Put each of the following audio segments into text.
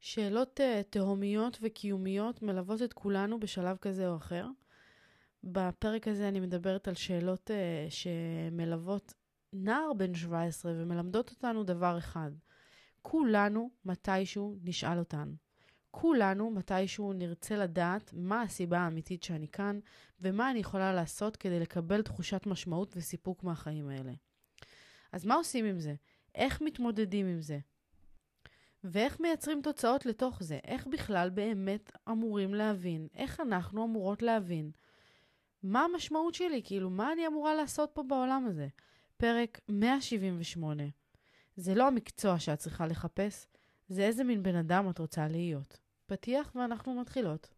שאלות uh, תהומיות וקיומיות מלוות את כולנו בשלב כזה או אחר. בפרק הזה אני מדברת על שאלות uh, שמלוות נער בן 17 ומלמדות אותנו דבר אחד. כולנו מתישהו נשאל אותן. כולנו מתישהו נרצה לדעת מה הסיבה האמיתית שאני כאן, ומה אני יכולה לעשות כדי לקבל תחושת משמעות וסיפוק מהחיים האלה. אז מה עושים עם זה? איך מתמודדים עם זה? ואיך מייצרים תוצאות לתוך זה? איך בכלל באמת אמורים להבין? איך אנחנו אמורות להבין? מה המשמעות שלי? כאילו, מה אני אמורה לעשות פה בעולם הזה? פרק 178. זה לא המקצוע שאת צריכה לחפש, זה איזה מין בן אדם את רוצה להיות. פתיח ואנחנו מתחילות.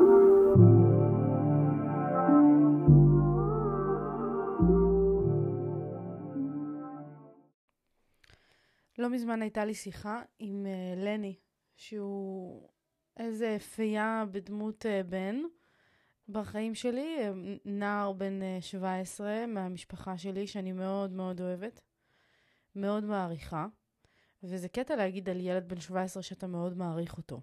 מזמן הייתה לי שיחה עם uh, לני, שהוא איזה פייה בדמות uh, בן בחיים שלי, uh, נער בן uh, 17 מהמשפחה שלי, שאני מאוד מאוד אוהבת, מאוד מעריכה, וזה קטע להגיד על ילד בן 17 שאתה מאוד מעריך אותו.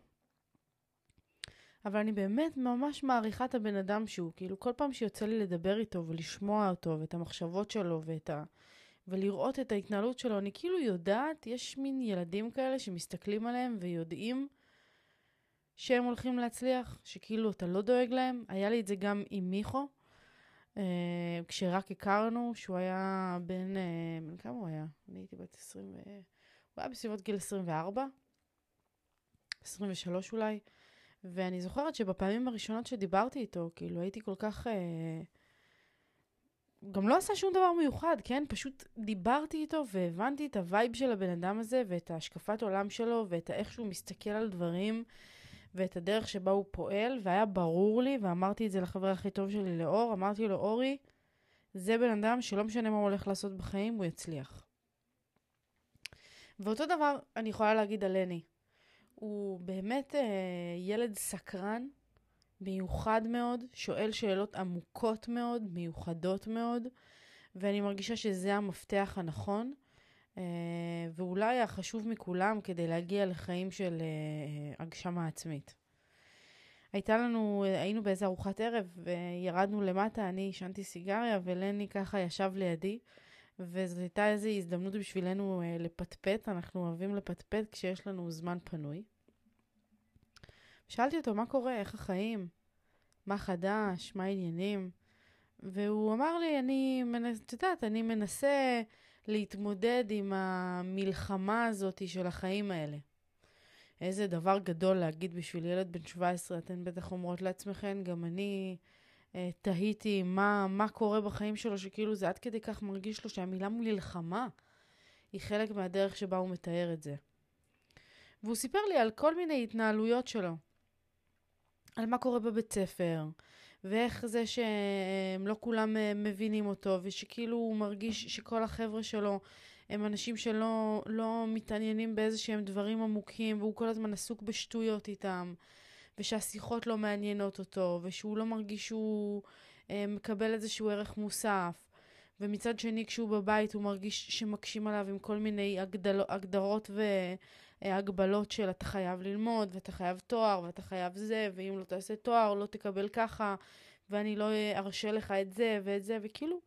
אבל אני באמת ממש מעריכה את הבן אדם שהוא, כאילו כל פעם שיוצא לי לדבר איתו ולשמוע אותו ואת המחשבות שלו ואת ה... ולראות את ההתנהלות שלו, אני כאילו יודעת, יש מין ילדים כאלה שמסתכלים עליהם ויודעים שהם הולכים להצליח, שכאילו אתה לא דואג להם. היה לי את זה גם עם מיכו, אה, כשרק הכרנו, שהוא היה בן, אה, בן כמה הוא היה? אני הייתי בת 20, ו... הוא היה בסביבות גיל 24, 23 אולי, ואני זוכרת שבפעמים הראשונות שדיברתי איתו, כאילו הייתי כל כך... אה, גם לא עשה שום דבר מיוחד, כן? פשוט דיברתי איתו והבנתי את ה vibe של הבן אדם הזה ואת ההשקפת עולם שלו ואת איך שהוא מסתכל על דברים ואת הדרך שבה הוא פועל, והיה ברור לי, ואמרתי את זה לחבר הכי טוב שלי, לאור, אמרתי לו, אורי, זה בן אדם שלא משנה מה הוא הולך לעשות בחיים, הוא יצליח. ואותו דבר אני יכולה להגיד על לני. הוא באמת אה, ילד סקרן, מיוחד מאוד, שואל שאלות עמוקות מאוד, מיוחדות מאוד, ואני מרגישה שזה המפתח הנכון, אה, ואולי החשוב מכולם כדי להגיע לחיים של אה, הגשמה עצמית. הייתה לנו, היינו באיזה ארוחת ערב וירדנו למטה, אני עישנתי סיגריה ולני ככה ישב לידי, וזו הייתה איזו הזדמנות בשבילנו אה, לפטפט, אנחנו אוהבים לפטפט כשיש לנו זמן פנוי. שאלתי אותו, מה קורה? איך החיים? מה חדש? מה העניינים? והוא אמר לי, אני, את יודעת, אני מנסה להתמודד עם המלחמה הזאת של החיים האלה. איזה דבר גדול להגיד בשביל ילד בן 17, אתן בטח אומרות לעצמכן, גם אני אה, תהיתי מה, מה קורה בחיים שלו, שכאילו זה עד כדי כך מרגיש לו שהמילה מלחמה היא חלק מהדרך שבה הוא מתאר את זה. והוא סיפר לי על כל מיני התנהלויות שלו. על מה קורה בבית ספר, ואיך זה שהם לא כולם אה, מבינים אותו, ושכאילו הוא מרגיש שכל החבר'ה שלו הם אנשים שלא לא מתעניינים באיזה שהם דברים עמוקים, והוא כל הזמן עסוק בשטויות איתם, ושהשיחות לא מעניינות אותו, ושהוא לא מרגיש שהוא אה, מקבל איזשהו ערך מוסף. ומצד שני, כשהוא בבית, הוא מרגיש שמקשים עליו עם כל מיני הגדל, הגדרות ו... הגבלות של אתה חייב ללמוד, ואתה חייב תואר, ואתה חייב זה, ואם לא תעשה תואר, לא תקבל ככה, ואני לא ארשה לך את זה ואת זה, וכאילו,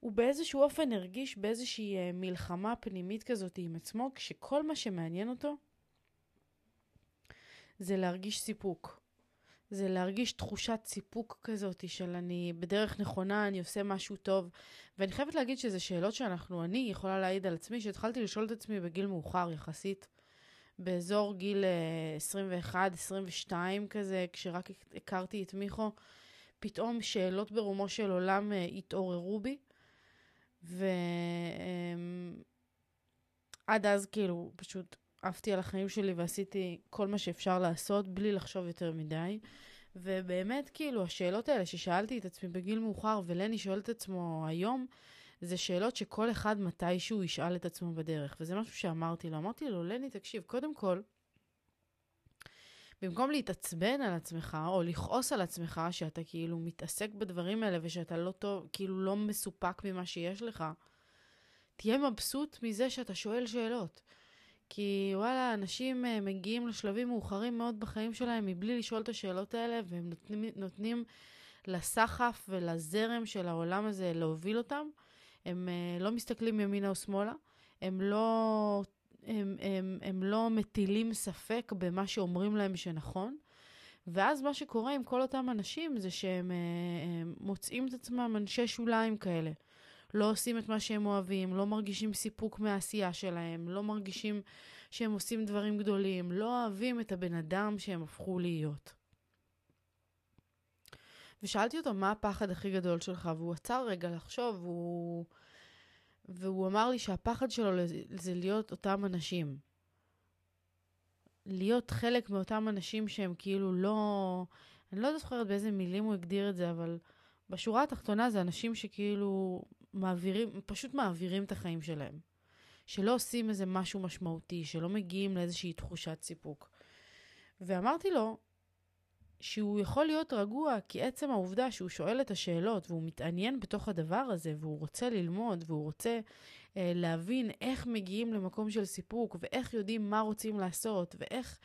הוא באיזשהו אופן הרגיש באיזושהי אה, מלחמה פנימית כזאת עם עצמו, כשכל מה שמעניין אותו זה להרגיש סיפוק. זה להרגיש תחושת סיפוק כזאת של אני בדרך נכונה, אני עושה משהו טוב. ואני חייבת להגיד שזה שאלות שאנחנו, אני יכולה להעיד על עצמי, שהתחלתי לשאול את עצמי בגיל מאוחר יחסית, באזור גיל 21-22 אה, כזה, כשרק הכרתי את מיכו, פתאום שאלות ברומו של עולם אה, התעוררו בי. ועד אמ, אז כאילו פשוט עפתי על החיים שלי ועשיתי כל מה שאפשר לעשות בלי לחשוב יותר מדי. ובאמת, כאילו, השאלות האלה ששאלתי את עצמי בגיל מאוחר, ולני שואל את עצמו היום, זה שאלות שכל אחד מתישהו ישאל את עצמו בדרך. וזה משהו שאמרתי לו. אמרתי לו, לני, תקשיב, קודם כל, במקום להתעצבן על עצמך, או לכעוס על עצמך, שאתה כאילו מתעסק בדברים האלה ושאתה לא טוב, כאילו לא מסופק ממה שיש לך, תהיה מבסוט מזה שאתה שואל שאלות. כי וואלה, אנשים uh, מגיעים לשלבים מאוחרים מאוד בחיים שלהם מבלי לשאול את השאלות האלה, והם נותנים, נותנים לסחף ולזרם של העולם הזה להוביל אותם. הם uh, לא מסתכלים ימינה או שמאלה, הם לא, הם, הם, הם לא מטילים ספק במה שאומרים להם שנכון. ואז מה שקורה עם כל אותם אנשים זה שהם uh, מוצאים את עצמם אנשי שוליים כאלה. לא עושים את מה שהם אוהבים, לא מרגישים סיפוק מהעשייה שלהם, לא מרגישים שהם עושים דברים גדולים, לא אוהבים את הבן אדם שהם הפכו להיות. ושאלתי אותו, מה הפחד הכי גדול שלך? והוא עצר רגע לחשוב, והוא, והוא אמר לי שהפחד שלו זה להיות אותם אנשים. להיות חלק מאותם אנשים שהם כאילו לא... אני לא זוכרת באיזה מילים הוא הגדיר את זה, אבל בשורה התחתונה זה אנשים שכאילו מעבירים, פשוט מעבירים את החיים שלהם. שלא עושים איזה משהו משמעותי, שלא מגיעים לאיזושהי תחושת סיפוק. ואמרתי לו שהוא יכול להיות רגוע, כי עצם העובדה שהוא שואל את השאלות והוא מתעניין בתוך הדבר הזה, והוא רוצה ללמוד, והוא רוצה אה, להבין איך מגיעים למקום של סיפוק, ואיך יודעים מה רוצים לעשות, ואיך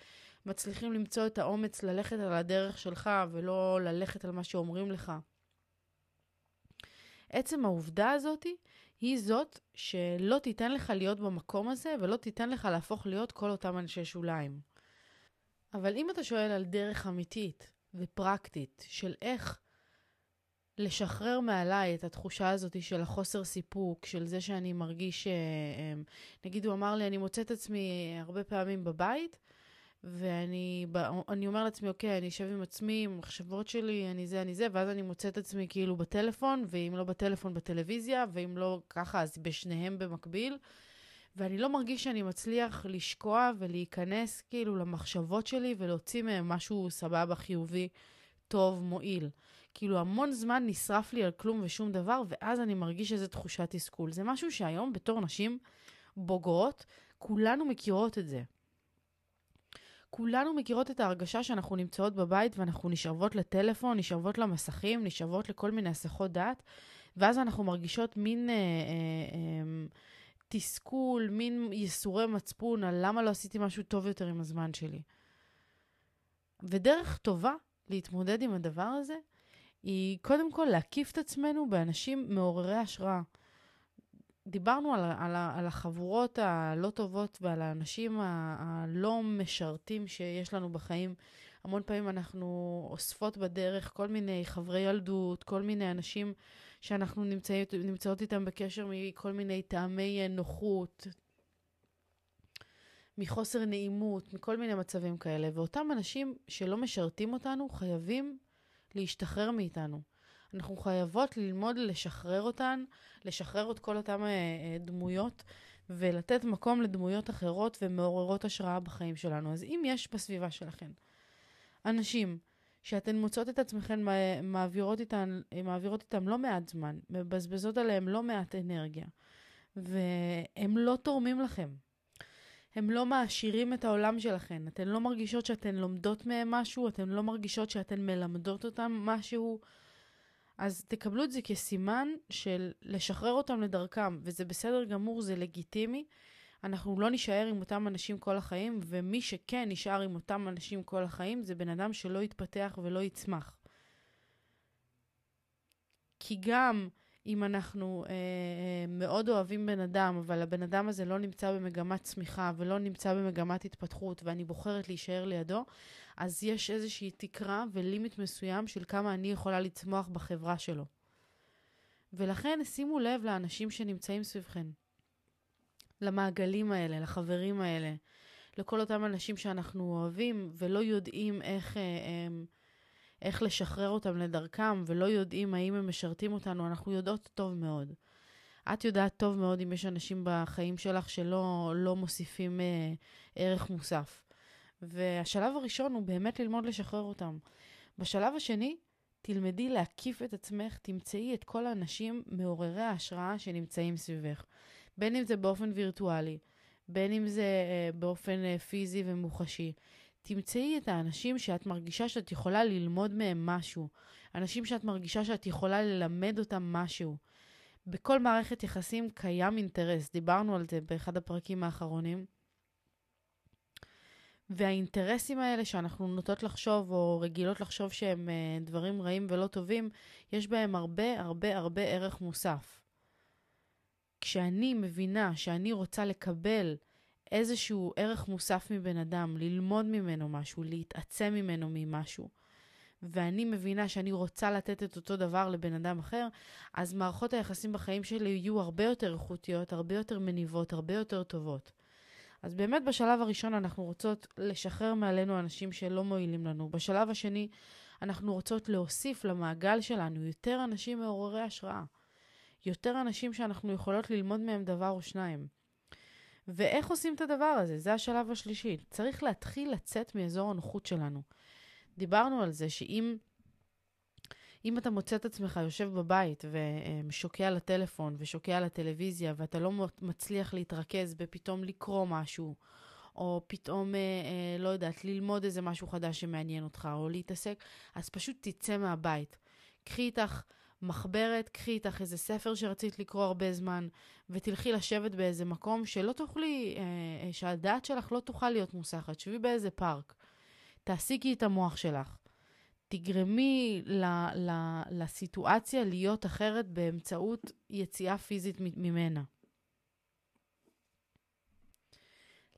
מצליחים למצוא את האומץ ללכת על הדרך שלך, ולא ללכת על מה שאומרים לך. עצם העובדה הזאת היא זאת שלא תיתן לך להיות במקום הזה ולא תיתן לך להפוך להיות כל אותם אנשי שוליים. אבל אם אתה שואל על דרך אמיתית ופרקטית של איך לשחרר מעליי את התחושה הזאת של החוסר סיפוק, של זה שאני מרגיש, אה, אה, נגיד הוא אמר לי, אני מוצא את עצמי הרבה פעמים בבית, ואני אני אומר לעצמי, אוקיי, אני אשב עם עצמי, עם המחשבות שלי, אני זה, אני זה, ואז אני מוצא את עצמי כאילו בטלפון, ואם לא בטלפון, בטלוויזיה, ואם לא ככה, אז בשניהם במקביל. ואני לא מרגיש שאני מצליח לשקוע ולהיכנס כאילו למחשבות שלי ולהוציא מהם משהו סבבה, חיובי, טוב, מועיל. כאילו המון זמן נשרף לי על כלום ושום דבר, ואז אני מרגיש איזו תחושת תסכול. זה משהו שהיום בתור נשים בוגרות, כולנו מכירות את זה. כולנו מכירות את ההרגשה שאנחנו נמצאות בבית ואנחנו נשאבות לטלפון, נשאבות למסכים, נשאבות לכל מיני הסחות דעת, ואז אנחנו מרגישות מין אה, אה, אה, תסכול, מין ייסורי מצפון על למה לא עשיתי משהו טוב יותר עם הזמן שלי. ודרך טובה להתמודד עם הדבר הזה, היא קודם כל להקיף את עצמנו באנשים מעוררי השראה. דיברנו על, על, על החבורות הלא טובות ועל האנשים הלא משרתים שיש לנו בחיים. המון פעמים אנחנו אוספות בדרך כל מיני חברי ילדות, כל מיני אנשים שאנחנו נמצאות, נמצאות איתם בקשר מכל מיני טעמי נוחות, מחוסר נעימות, מכל מיני מצבים כאלה. ואותם אנשים שלא משרתים אותנו חייבים להשתחרר מאיתנו. אנחנו חייבות ללמוד לשחרר אותן, לשחרר את כל אותן אה, אה, דמויות, ולתת מקום לדמויות אחרות ומעוררות השראה בחיים שלנו. אז אם יש בסביבה שלכם אנשים שאתן מוצאות את עצמכן מעבירות איתן, מעבירות איתם לא מעט זמן, מבזבזות עליהם לא מעט אנרגיה, והם לא תורמים לכם. הם לא מעשירים את העולם שלכם. אתן לא מרגישות שאתן לומדות מהם משהו, אתן לא מרגישות שאתן מלמדות אותם משהו. אז תקבלו את זה כסימן של לשחרר אותם לדרכם, וזה בסדר גמור, זה לגיטימי. אנחנו לא נישאר עם אותם אנשים כל החיים, ומי שכן נשאר עם אותם אנשים כל החיים, זה בן אדם שלא יתפתח ולא יצמח. כי גם אם אנחנו אה, אה, מאוד אוהבים בן אדם, אבל הבן אדם הזה לא נמצא במגמת צמיחה ולא נמצא במגמת התפתחות, ואני בוחרת להישאר לידו, אז יש איזושהי תקרה ולימיט מסוים של כמה אני יכולה לצמוח בחברה שלו. ולכן שימו לב לאנשים שנמצאים סביבכם, למעגלים האלה, לחברים האלה, לכל אותם אנשים שאנחנו אוהבים ולא יודעים איך, אה, איך לשחרר אותם לדרכם ולא יודעים האם הם משרתים אותנו, אנחנו יודעות טוב מאוד. את יודעת טוב מאוד אם יש אנשים בחיים שלך שלא לא מוסיפים אה, ערך מוסף. והשלב הראשון הוא באמת ללמוד לשחרר אותם. בשלב השני, תלמדי להקיף את עצמך, תמצאי את כל האנשים מעוררי ההשראה שנמצאים סביבך. בין אם זה באופן וירטואלי, בין אם זה אה, באופן אה, פיזי ומוחשי. תמצאי את האנשים שאת מרגישה שאת יכולה ללמוד מהם משהו. אנשים שאת מרגישה שאת יכולה ללמד אותם משהו. בכל מערכת יחסים קיים אינטרס, דיברנו על זה באחד הפרקים האחרונים. והאינטרסים האלה שאנחנו נוטות לחשוב, או רגילות לחשוב שהם uh, דברים רעים ולא טובים, יש בהם הרבה הרבה הרבה ערך מוסף. כשאני מבינה שאני רוצה לקבל איזשהו ערך מוסף מבן אדם, ללמוד ממנו משהו, להתעצם ממנו ממשהו, ואני מבינה שאני רוצה לתת את אותו דבר לבן אדם אחר, אז מערכות היחסים בחיים שלי יהיו הרבה יותר איכותיות, הרבה יותר מניבות, הרבה יותר טובות. אז באמת בשלב הראשון אנחנו רוצות לשחרר מעלינו אנשים שלא מועילים לנו. בשלב השני אנחנו רוצות להוסיף למעגל שלנו יותר אנשים מעוררי השראה. יותר אנשים שאנחנו יכולות ללמוד מהם דבר או שניים. ואיך עושים את הדבר הזה? זה השלב השלישי. צריך להתחיל לצאת מאזור הנוחות שלנו. דיברנו על זה שאם אם אתה מוצא את עצמך יושב בבית ושוקע לטלפון ושוקע לטלוויזיה ואתה לא מצליח להתרכז בפתאום לקרוא משהו, או פתאום, אה, אה, לא יודעת, ללמוד איזה משהו חדש שמעניין אותך, או להתעסק, אז פשוט תצא מהבית. קחי איתך מחברת, קחי איתך איזה ספר שרצית לקרוא הרבה זמן, ותלכי לשבת באיזה מקום שלא תוכלי, אה, שהדעת שלך לא תוכל להיות מוסחת. שבי באיזה פארק. תעסיקי את המוח שלך. תגרמי ל, ל, לסיטואציה להיות אחרת באמצעות יציאה פיזית ממנה.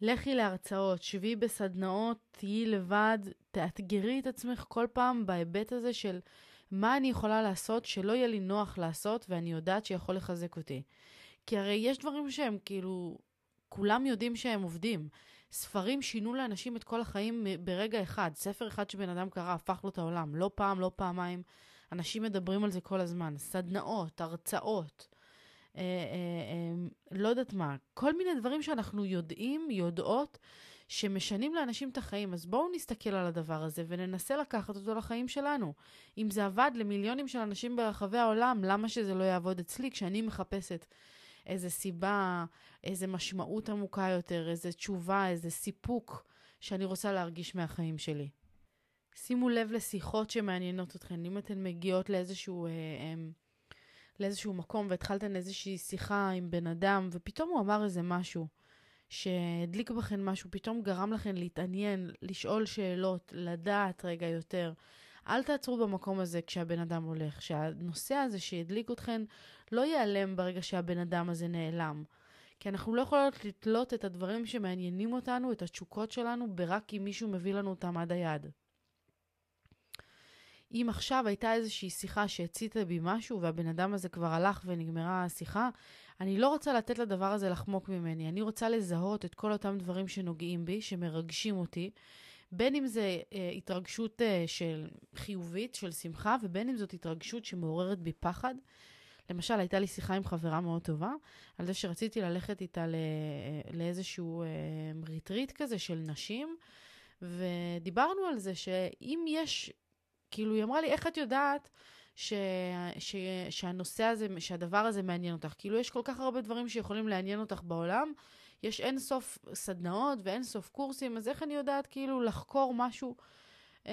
לכי להרצאות, שבי בסדנאות, תהיי לבד, תאתגרי את עצמך כל פעם בהיבט הזה של מה אני יכולה לעשות שלא יהיה לי נוח לעשות ואני יודעת שיכול לחזק אותי. כי הרי יש דברים שהם כאילו, כולם יודעים שהם עובדים. ספרים שינו לאנשים את כל החיים ברגע אחד. ספר אחד שבן אדם קרא הפך לו את העולם. לא פעם, לא פעמיים. אנשים מדברים על זה כל הזמן. סדנאות, הרצאות, אה, אה, אה, לא יודעת מה. כל מיני דברים שאנחנו יודעים, יודעות, שמשנים לאנשים את החיים. אז בואו נסתכל על הדבר הזה וננסה לקחת אותו לחיים שלנו. אם זה עבד למיליונים של אנשים ברחבי העולם, למה שזה לא יעבוד אצלי כשאני מחפשת איזה סיבה, איזה משמעות עמוקה יותר, איזה תשובה, איזה סיפוק שאני רוצה להרגיש מהחיים שלי. שימו לב לשיחות שמעניינות אתכן. אם אתן מגיעות לאיזשהו, אה, אה, לאיזשהו מקום והתחלתן איזושהי שיחה עם בן אדם, ופתאום הוא אמר איזה משהו שהדליק בכן משהו, פתאום גרם לכן להתעניין, לשאול שאלות, לדעת רגע יותר. אל תעצרו במקום הזה כשהבן אדם הולך, שהנושא הזה שהדליק אתכן לא ייעלם ברגע שהבן אדם הזה נעלם. כי אנחנו לא יכולות לתלות את הדברים שמעניינים אותנו, את התשוקות שלנו, ברק אם מישהו מביא לנו אותם עד היד. אם עכשיו הייתה איזושהי שיחה שהציתה בי משהו והבן אדם הזה כבר הלך ונגמרה השיחה, אני לא רוצה לתת לדבר הזה לחמוק ממני. אני רוצה לזהות את כל אותם דברים שנוגעים בי, שמרגשים אותי, בין אם זה אה, התרגשות אה, של חיובית, של שמחה, ובין אם זאת התרגשות שמעוררת בי פחד. למשל, הייתה לי שיחה עם חברה מאוד טובה, על זה שרציתי ללכת איתה לא, לאיזשהו אה, ריטריט כזה של נשים, ודיברנו על זה שאם יש, כאילו, היא אמרה לי, איך את יודעת ש, ש, שהנושא הזה, שהדבר הזה מעניין אותך? כאילו, יש כל כך הרבה דברים שיכולים לעניין אותך בעולם, יש אין סוף סדנאות ואין סוף קורסים, אז איך אני יודעת כאילו לחקור משהו, אה,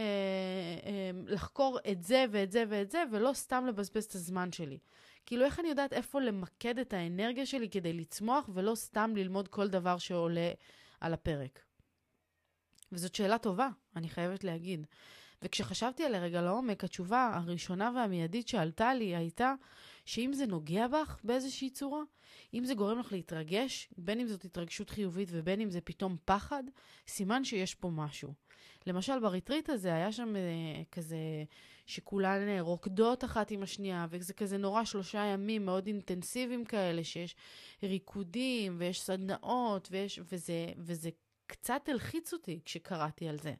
אה, לחקור את זה ואת זה ואת זה, ולא סתם לבזבז את הזמן שלי. כאילו, איך אני יודעת איפה למקד את האנרגיה שלי כדי לצמוח, ולא סתם ללמוד כל דבר שעולה על הפרק? וזאת שאלה טובה, אני חייבת להגיד. וכשחשבתי עליה רגע לעומק, התשובה הראשונה והמיידית שעלתה לי הייתה שאם זה נוגע בך באיזושהי צורה, אם זה גורם לך להתרגש, בין אם זאת התרגשות חיובית ובין אם זה פתאום פחד, סימן שיש פה משהו. למשל, בריטריט הזה היה שם אה, כזה שכולן אה, רוקדות אחת עם השנייה, וזה כזה נורא שלושה ימים מאוד אינטנסיביים כאלה, שיש ריקודים ויש סדנאות, ויש, וזה, וזה קצת הלחיץ אותי כשקראתי על זה.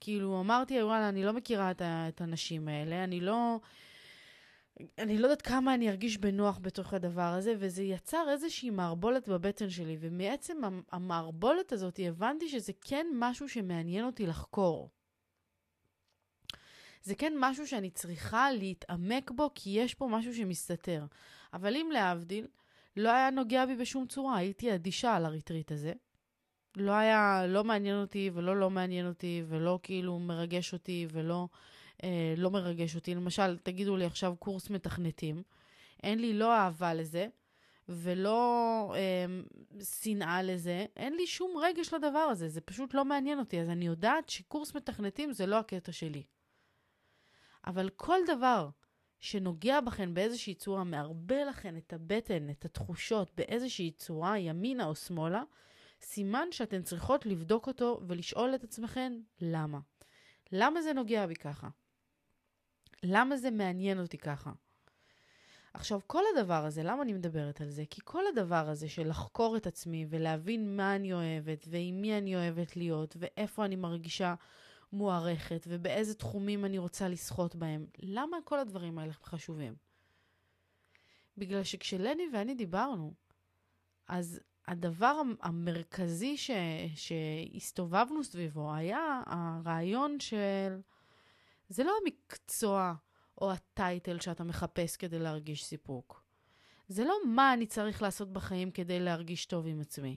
כאילו, אמרתי, וואלה, אני לא מכירה את, את הנשים האלה, אני לא... אני לא יודעת כמה אני ארגיש בנוח בתוך הדבר הזה, וזה יצר איזושהי מערבולת בבטן שלי, ומעצם המערבולת הזאת הבנתי שזה כן משהו שמעניין אותי לחקור. זה כן משהו שאני צריכה להתעמק בו, כי יש פה משהו שמסתתר. אבל אם להבדיל, לא היה נוגע בי בשום צורה, הייתי אדישה על הריטריט הזה. לא היה, לא מעניין אותי ולא לא מעניין אותי ולא כאילו מרגש אותי ולא אה, לא מרגש אותי. למשל, תגידו לי עכשיו קורס מתכנתים, אין לי לא אהבה לזה ולא אה, שנאה לזה, אין לי שום רגש לדבר הזה, זה פשוט לא מעניין אותי. אז אני יודעת שקורס מתכנתים זה לא הקטע שלי. אבל כל דבר שנוגע בכן באיזושהי צורה, מערבל לכן את הבטן, את התחושות באיזושהי צורה, ימינה או שמאלה, סימן שאתן צריכות לבדוק אותו ולשאול את עצמכן למה. למה זה נוגע בי ככה? למה זה מעניין אותי ככה? עכשיו, כל הדבר הזה, למה אני מדברת על זה? כי כל הדבר הזה של לחקור את עצמי ולהבין מה אני אוהבת ועם מי אני אוהבת להיות ואיפה אני מרגישה מוערכת ובאיזה תחומים אני רוצה לשחות בהם, למה כל הדברים האלה חשובים? בגלל שכשלני ואני דיברנו, אז הדבר המרכזי ש, שהסתובבנו סביבו היה הרעיון של זה לא המקצוע או הטייטל שאתה מחפש כדי להרגיש סיפוק. זה לא מה אני צריך לעשות בחיים כדי להרגיש טוב עם עצמי.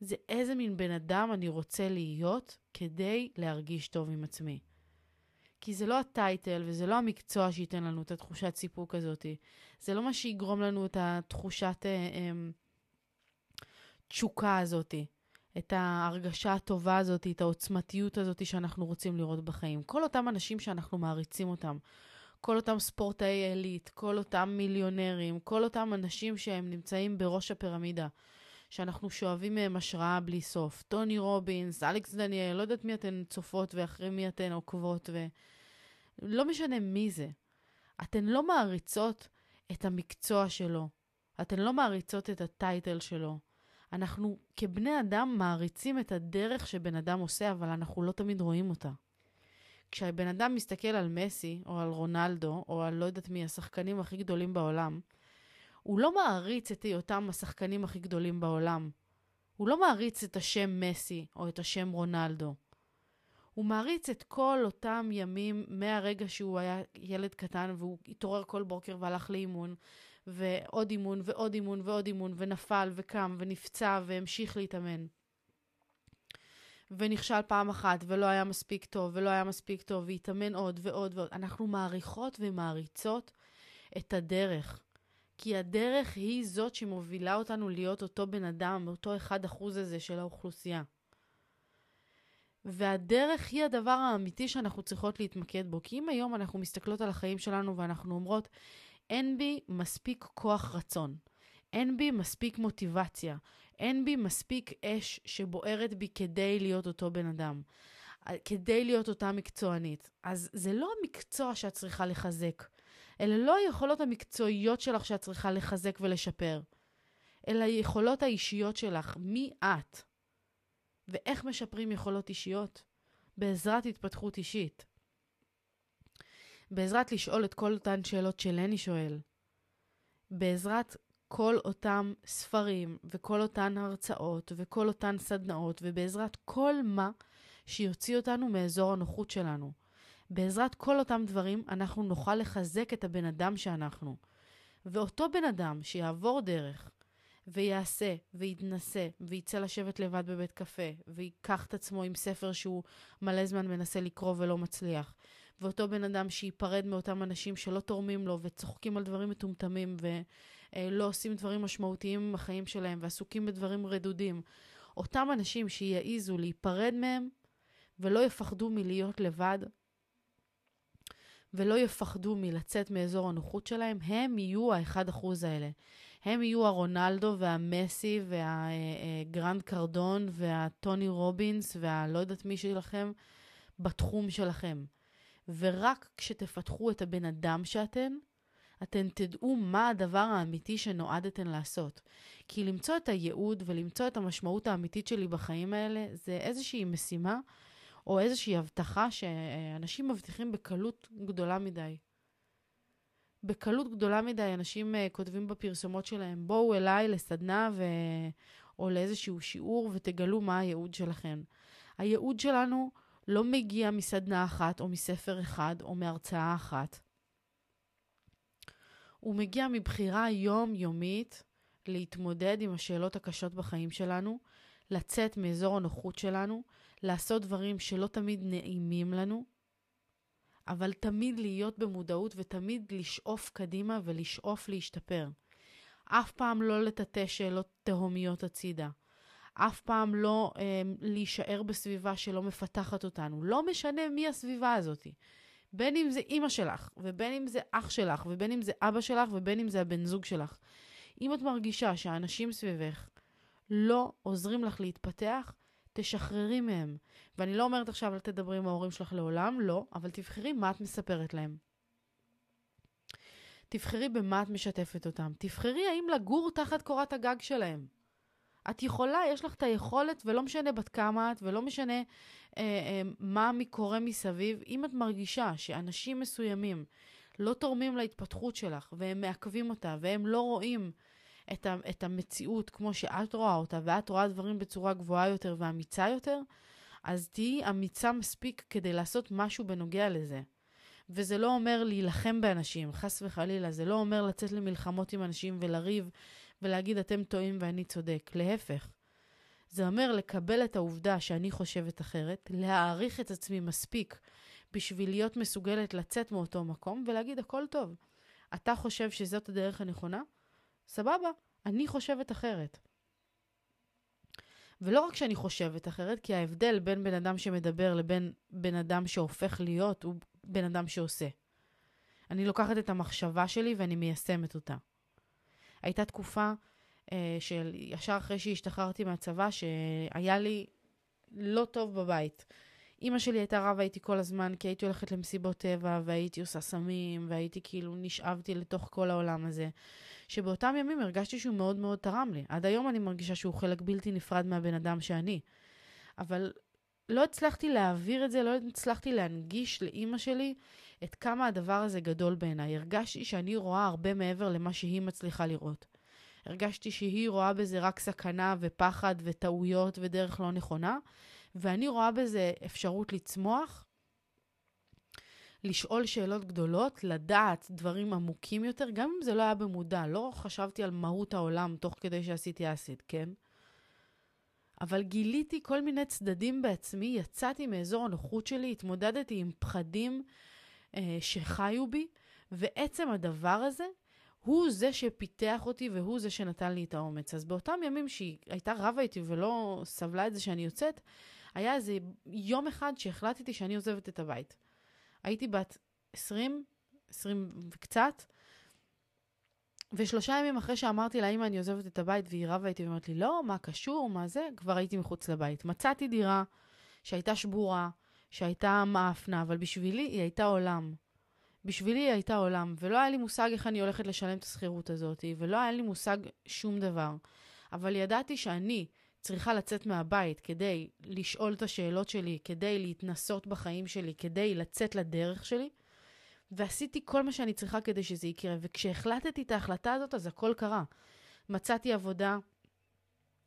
זה איזה מין בן אדם אני רוצה להיות כדי להרגיש טוב עם עצמי. כי זה לא הטייטל וזה לא המקצוע שייתן לנו את התחושת סיפוק הזאת. זה לא מה שיגרום לנו את התחושת אה, אה, תשוקה הזאת. את ההרגשה הטובה הזאת, את העוצמתיות הזאת שאנחנו רוצים לראות בחיים. כל אותם אנשים שאנחנו מעריצים אותם, כל אותם ספורטאי עילית, כל אותם מיליונרים, כל אותם אנשים שהם נמצאים בראש הפירמידה, שאנחנו שואבים מהם השראה בלי סוף. טוני רובינס, אלכס דניאל, לא יודעת מי אתן צופות ואחרי מי אתן עוקבות, ולא משנה מי זה. אתן לא מעריצות את המקצוע שלו, אתן לא מעריצות את הטייטל שלו. אנחנו כבני אדם מעריצים את הדרך שבן אדם עושה, אבל אנחנו לא תמיד רואים אותה. כשהבן אדם מסתכל על מסי, או על רונלדו, או על לא יודעת מי, השחקנים הכי גדולים בעולם, הוא לא מעריץ את היותם השחקנים הכי גדולים בעולם. הוא לא מעריץ את השם מסי או את השם רונלדו. הוא מעריץ את כל אותם ימים מהרגע שהוא היה ילד קטן והוא התעורר כל בוקר והלך לאימון, ועוד אימון ועוד אימון ועוד אימון, ונפל וקם ונפצע והמשיך להתאמן. ונכשל פעם אחת ולא היה מספיק טוב ולא היה מספיק טוב והתאמן עוד ועוד ועוד. אנחנו מעריכות ומעריצות את הדרך. כי הדרך היא זאת שמובילה אותנו להיות אותו בן אדם, אותו 1% הזה של האוכלוסייה. והדרך היא הדבר האמיתי שאנחנו צריכות להתמקד בו. כי אם היום אנחנו מסתכלות על החיים שלנו ואנחנו אומרות, אין בי מספיק כוח רצון, אין בי מספיק מוטיבציה, אין בי מספיק אש שבוערת בי כדי להיות אותו בן אדם, כדי להיות אותה מקצוענית. אז זה לא המקצוע שאת צריכה לחזק, אלה לא היכולות המקצועיות שלך שאת צריכה לחזק ולשפר, אלא היכולות האישיות שלך, מי את. ואיך משפרים יכולות אישיות? בעזרת התפתחות אישית. בעזרת לשאול את כל אותן שאלות שלני שואל. בעזרת כל אותם ספרים וכל אותן הרצאות וכל אותן סדנאות ובעזרת כל מה שיוציא אותנו מאזור הנוחות שלנו. בעזרת כל אותם דברים אנחנו נוכל לחזק את הבן אדם שאנחנו. ואותו בן אדם שיעבור דרך ויעשה ויתנסה ויצא לשבת לבד בבית קפה ויקח את עצמו עם ספר שהוא מלא זמן מנסה לקרוא ולא מצליח ואותו בן אדם שייפרד מאותם אנשים שלא תורמים לו וצוחקים על דברים מטומטמים ולא עושים דברים משמעותיים בחיים שלהם ועסוקים בדברים רדודים. אותם אנשים שיעיזו להיפרד מהם ולא יפחדו מלהיות לבד ולא יפחדו מלצאת מאזור הנוחות שלהם, הם יהיו האחד אחוז האלה. הם יהיו הרונלדו והמסי והגרנד קרדון והטוני רובינס והלא יודעת מי שלכם בתחום שלכם. ורק כשתפתחו את הבן אדם שאתן, אתן תדעו מה הדבר האמיתי שנועדתן לעשות. כי למצוא את הייעוד ולמצוא את המשמעות האמיתית שלי בחיים האלה, זה איזושהי משימה או איזושהי הבטחה שאנשים מבטיחים בקלות גדולה מדי. בקלות גדולה מדי אנשים uh, כותבים בפרסומות שלהם, בואו אליי לסדנה ו... או לאיזשהו שיעור ותגלו מה הייעוד שלכם. הייעוד שלנו לא מגיע מסדנה אחת או מספר אחד או מהרצאה אחת. הוא מגיע מבחירה יומיומית להתמודד עם השאלות הקשות בחיים שלנו, לצאת מאזור הנוחות שלנו, לעשות דברים שלא תמיד נעימים לנו, אבל תמיד להיות במודעות ותמיד לשאוף קדימה ולשאוף להשתפר. אף פעם לא לטאטא שאלות תהומיות הצידה. אף פעם לא אה, להישאר בסביבה שלא מפתחת אותנו. לא משנה מי הסביבה הזאת. בין אם זה אימא שלך, ובין אם זה אח שלך, ובין אם זה אבא שלך, ובין אם זה הבן זוג שלך. אם את מרגישה שהאנשים סביבך לא עוזרים לך להתפתח, תשחררי מהם. ואני לא אומרת עכשיו אל תדברי עם ההורים שלך לעולם, לא, אבל תבחרי מה את מספרת להם. תבחרי במה את משתפת אותם. תבחרי האם לגור תחת קורת הגג שלהם. את יכולה, יש לך את היכולת, ולא משנה בת כמה את, ולא משנה אה, אה, מה קורה מסביב, אם את מרגישה שאנשים מסוימים לא תורמים להתפתחות שלך, והם מעכבים אותה, והם לא רואים את, ה, את המציאות כמו שאת רואה אותה, ואת רואה דברים בצורה גבוהה יותר ואמיצה יותר, אז תהיי אמיצה מספיק כדי לעשות משהו בנוגע לזה. וזה לא אומר להילחם באנשים, חס וחלילה, זה לא אומר לצאת למלחמות עם אנשים ולריב ולהגיד אתם טועים ואני צודק. להפך. זה אומר לקבל את העובדה שאני חושבת אחרת, להעריך את עצמי מספיק בשביל להיות מסוגלת לצאת מאותו מקום ולהגיד הכל טוב. אתה חושב שזאת הדרך הנכונה? סבבה, אני חושבת אחרת. ולא רק שאני חושבת אחרת, כי ההבדל בין בן אדם שמדבר לבין בן אדם שהופך להיות הוא בן אדם שעושה. אני לוקחת את המחשבה שלי ואני מיישמת אותה. הייתה תקופה אה, של ישר אחרי שהשתחררתי מהצבא, שהיה לי לא טוב בבית. אימא שלי הייתה רבה איתי כל הזמן, כי הייתי הולכת למסיבות טבע, והייתי עושה סמים, והייתי כאילו, נשאבתי לתוך כל העולם הזה. שבאותם ימים הרגשתי שהוא מאוד מאוד תרם לי. עד היום אני מרגישה שהוא חלק בלתי נפרד מהבן אדם שאני. אבל לא הצלחתי להעביר את זה, לא הצלחתי להנגיש לאימא שלי את כמה הדבר הזה גדול בעיניי. הרגשתי שאני רואה הרבה מעבר למה שהיא מצליחה לראות. הרגשתי שהיא רואה בזה רק סכנה ופחד וטעויות ודרך לא נכונה, ואני רואה בזה אפשרות לצמוח, לשאול שאלות גדולות, לדעת דברים עמוקים יותר, גם אם זה לא היה במודע. לא חשבתי על מהות העולם תוך כדי שעשיתי אסיד, כן? אבל גיליתי כל מיני צדדים בעצמי, יצאתי מאזור הנוחות שלי, התמודדתי עם פחדים שחיו בי, ועצם הדבר הזה הוא זה שפיתח אותי והוא זה שנתן לי את האומץ. אז באותם ימים שהיא הייתה רבה איתי ולא סבלה את זה שאני יוצאת, היה איזה יום אחד שהחלטתי שאני עוזבת את הבית. הייתי בת 20, 20 וקצת, ושלושה ימים אחרי שאמרתי לה, אמא, אני עוזבת את הבית, והיא רבה איתי ואומרת לי, לא, מה קשור, מה זה? כבר הייתי מחוץ לבית. מצאתי דירה שהייתה שבורה, שהייתה מאפנה, אבל בשבילי היא הייתה עולם. בשבילי היא הייתה עולם, ולא היה לי מושג איך אני הולכת לשלם את השכירות הזאת, ולא היה לי מושג שום דבר. אבל ידעתי שאני צריכה לצאת מהבית כדי לשאול את השאלות שלי, כדי להתנסות בחיים שלי, כדי לצאת לדרך שלי, ועשיתי כל מה שאני צריכה כדי שזה יקרה. וכשהחלטתי את ההחלטה הזאת, אז הכל קרה. מצאתי עבודה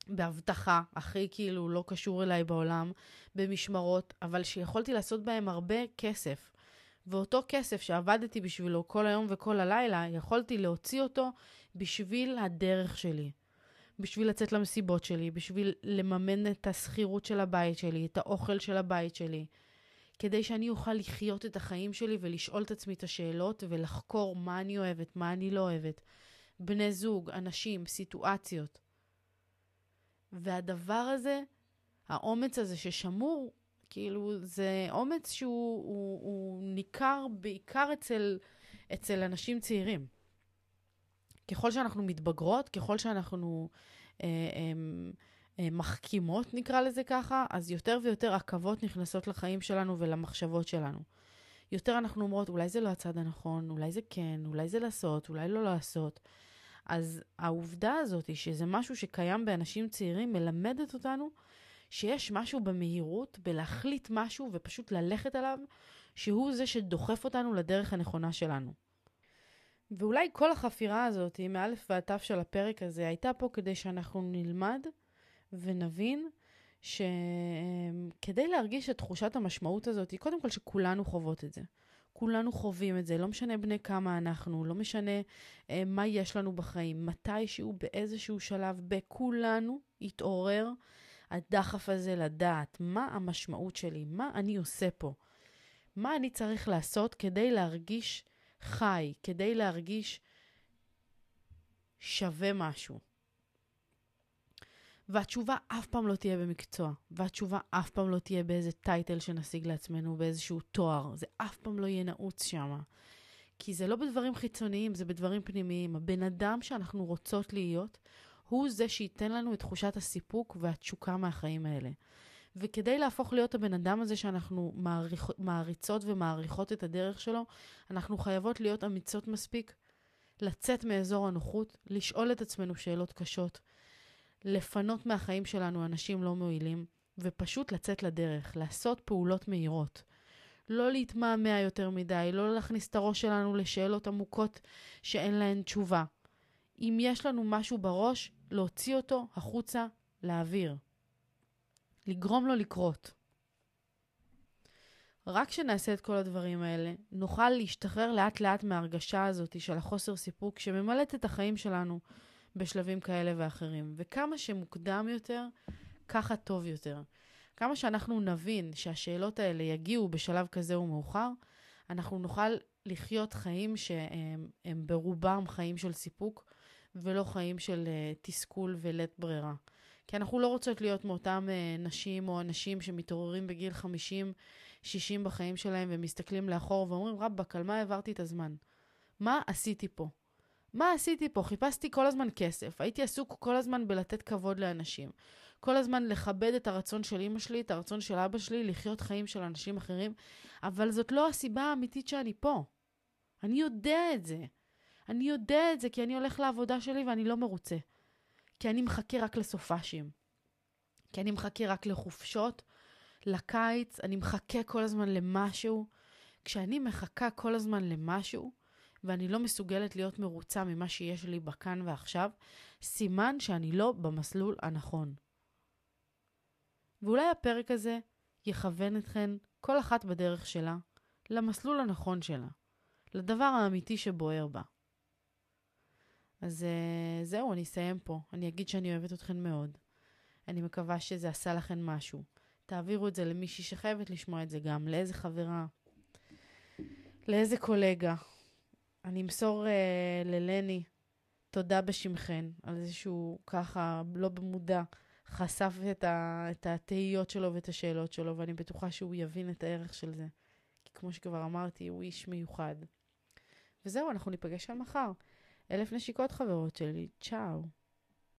באבטחה, הכי כאילו לא קשור אליי בעולם, במשמרות, אבל שיכולתי לעשות בהם הרבה כסף. ואותו כסף שעבדתי בשבילו כל היום וכל הלילה, יכולתי להוציא אותו בשביל הדרך שלי. בשביל לצאת למסיבות שלי, בשביל לממן את השכירות של הבית שלי, את האוכל של הבית שלי, כדי שאני אוכל לחיות את החיים שלי ולשאול את עצמי את השאלות ולחקור מה אני אוהבת, מה אני לא אוהבת. בני זוג, אנשים, סיטואציות. והדבר הזה, האומץ הזה ששמור, כאילו, זה אומץ שהוא הוא, הוא ניכר בעיקר אצל, אצל אנשים צעירים. ככל שאנחנו מתבגרות, ככל שאנחנו אה, אה, אה, מחכימות, נקרא לזה ככה, אז יותר ויותר עכבות נכנסות לחיים שלנו ולמחשבות שלנו. יותר אנחנו אומרות, אולי זה לא הצד הנכון, אולי זה כן, אולי זה לעשות, אולי לא לעשות. אז העובדה הזאת, שזה משהו שקיים באנשים צעירים, מלמדת אותנו שיש משהו במהירות, בלהחליט משהו ופשוט ללכת עליו, שהוא זה שדוחף אותנו לדרך הנכונה שלנו. ואולי כל החפירה הזאת, מאלף ועד תו של הפרק הזה, הייתה פה כדי שאנחנו נלמד ונבין שכדי להרגיש את תחושת המשמעות הזאת, קודם כל שכולנו חוות את זה. כולנו חווים את זה, לא משנה בני כמה אנחנו, לא משנה אה, מה יש לנו בחיים. מתישהו, באיזשהו שלב, בכולנו יתעורר הדחף הזה לדעת מה המשמעות שלי, מה אני עושה פה, מה אני צריך לעשות כדי להרגיש חי, כדי להרגיש שווה משהו. והתשובה אף פעם לא תהיה במקצוע, והתשובה אף פעם לא תהיה באיזה טייטל שנשיג לעצמנו, באיזשהו תואר, זה אף פעם לא יהיה נעוץ שם. כי זה לא בדברים חיצוניים, זה בדברים פנימיים. הבן אדם שאנחנו רוצות להיות, הוא זה שייתן לנו את תחושת הסיפוק והתשוקה מהחיים האלה. וכדי להפוך להיות הבן אדם הזה שאנחנו מעריכ... מעריצות ומעריכות את הדרך שלו, אנחנו חייבות להיות אמיצות מספיק, לצאת מאזור הנוחות, לשאול את עצמנו שאלות קשות, לפנות מהחיים שלנו אנשים לא מועילים, ופשוט לצאת לדרך, לעשות פעולות מהירות. לא להתמהמה יותר מדי, לא להכניס את הראש שלנו לשאלות עמוקות שאין להן תשובה. אם יש לנו משהו בראש, להוציא אותו החוצה לאוויר. לגרום לו לקרות. רק כשנעשה את כל הדברים האלה, נוכל להשתחרר לאט לאט מההרגשה הזאת של החוסר סיפוק שממלאת את החיים שלנו בשלבים כאלה ואחרים. וכמה שמוקדם יותר, ככה טוב יותר. כמה שאנחנו נבין שהשאלות האלה יגיעו בשלב כזה ומאוחר, אנחנו נוכל לחיות חיים שהם ברובם חיים של סיפוק, ולא חיים של uh, תסכול ולית ברירה. כי אנחנו לא רוצות להיות מאותם uh, נשים או אנשים שמתעוררים בגיל 50-60 בחיים שלהם ומסתכלים לאחור ואומרים, רבאק, על מה העברתי את הזמן? מה עשיתי פה? מה עשיתי פה? חיפשתי כל הזמן כסף, הייתי עסוק כל הזמן בלתת כבוד לאנשים. כל הזמן לכבד את הרצון של אימא שלי, את הרצון של אבא שלי, לחיות חיים של אנשים אחרים, אבל זאת לא הסיבה האמיתית שאני פה. אני יודע את זה. אני יודע את זה כי אני הולך לעבודה שלי ואני לא מרוצה. כי אני מחכה רק לסופאשים. כי אני מחכה רק לחופשות, לקיץ, אני מחכה כל הזמן למשהו. כשאני מחכה כל הזמן למשהו, ואני לא מסוגלת להיות מרוצה ממה שיש לי בכאן ועכשיו, סימן שאני לא במסלול הנכון. ואולי הפרק הזה יכוון אתכן, כל אחת בדרך שלה, למסלול הנכון שלה, לדבר האמיתי שבוער בה. אז uh, זהו, אני אסיים פה. אני אגיד שאני אוהבת אתכן מאוד. אני מקווה שזה עשה לכן משהו. תעבירו את זה למישהי שחייבת לשמוע את זה גם, לאיזה חברה, לאיזה קולגה. אני אמסור uh, ללני תודה בשמכן על זה שהוא ככה, לא במודע, חשף את, ה, את התהיות שלו ואת השאלות שלו, ואני בטוחה שהוא יבין את הערך של זה. כי כמו שכבר אמרתי, הוא איש מיוחד. וזהו, אנחנו ניפגש כאן מחר. אלף נשיקות חברות שלי, צ'או.